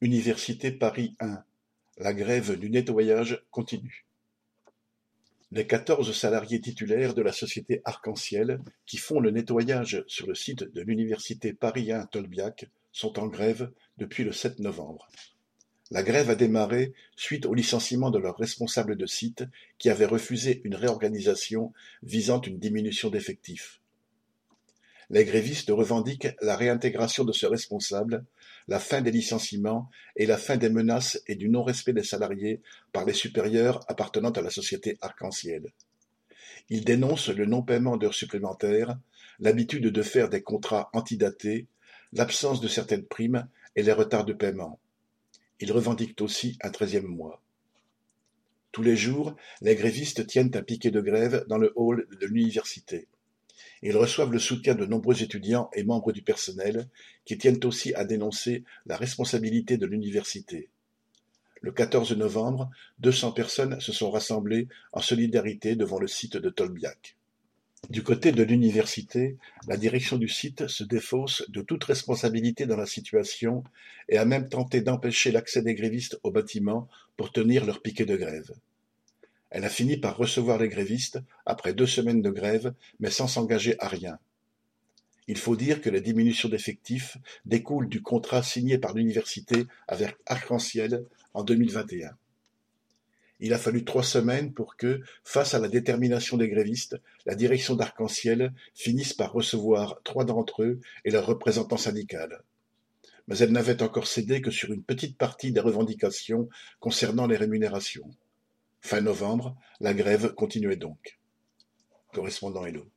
Université Paris I, la grève du nettoyage continue. Les quatorze salariés titulaires de la société Arc-en-Ciel, qui font le nettoyage sur le site de l'Université Paris I Tolbiac, sont en grève depuis le 7 novembre. La grève a démarré suite au licenciement de leur responsable de site qui avait refusé une réorganisation visant une diminution d'effectifs. Les grévistes revendiquent la réintégration de ce responsable, la fin des licenciements et la fin des menaces et du non-respect des salariés par les supérieurs appartenant à la société Arc-en-Ciel. Ils dénoncent le non-paiement d'heures supplémentaires, l'habitude de faire des contrats antidatés, l'absence de certaines primes et les retards de paiement. Ils revendiquent aussi un treizième mois. Tous les jours, les grévistes tiennent un piquet de grève dans le hall de l'université. Ils reçoivent le soutien de nombreux étudiants et membres du personnel, qui tiennent aussi à dénoncer la responsabilité de l'université. Le 14 novembre, 200 personnes se sont rassemblées en solidarité devant le site de Tolbiac. Du côté de l'université, la direction du site se défausse de toute responsabilité dans la situation et a même tenté d'empêcher l'accès des grévistes au bâtiment pour tenir leur piquet de grève. Elle a fini par recevoir les grévistes après deux semaines de grève, mais sans s'engager à rien. Il faut dire que la diminution d'effectifs découle du contrat signé par l'université avec Arc-en-Ciel en 2021. Il a fallu trois semaines pour que, face à la détermination des grévistes, la direction d'Arc-en-Ciel finisse par recevoir trois d'entre eux et leurs représentants syndical. Mais elle n'avait encore cédé que sur une petite partie des revendications concernant les rémunérations. Fin novembre, la grève continuait donc. Correspondant Hello.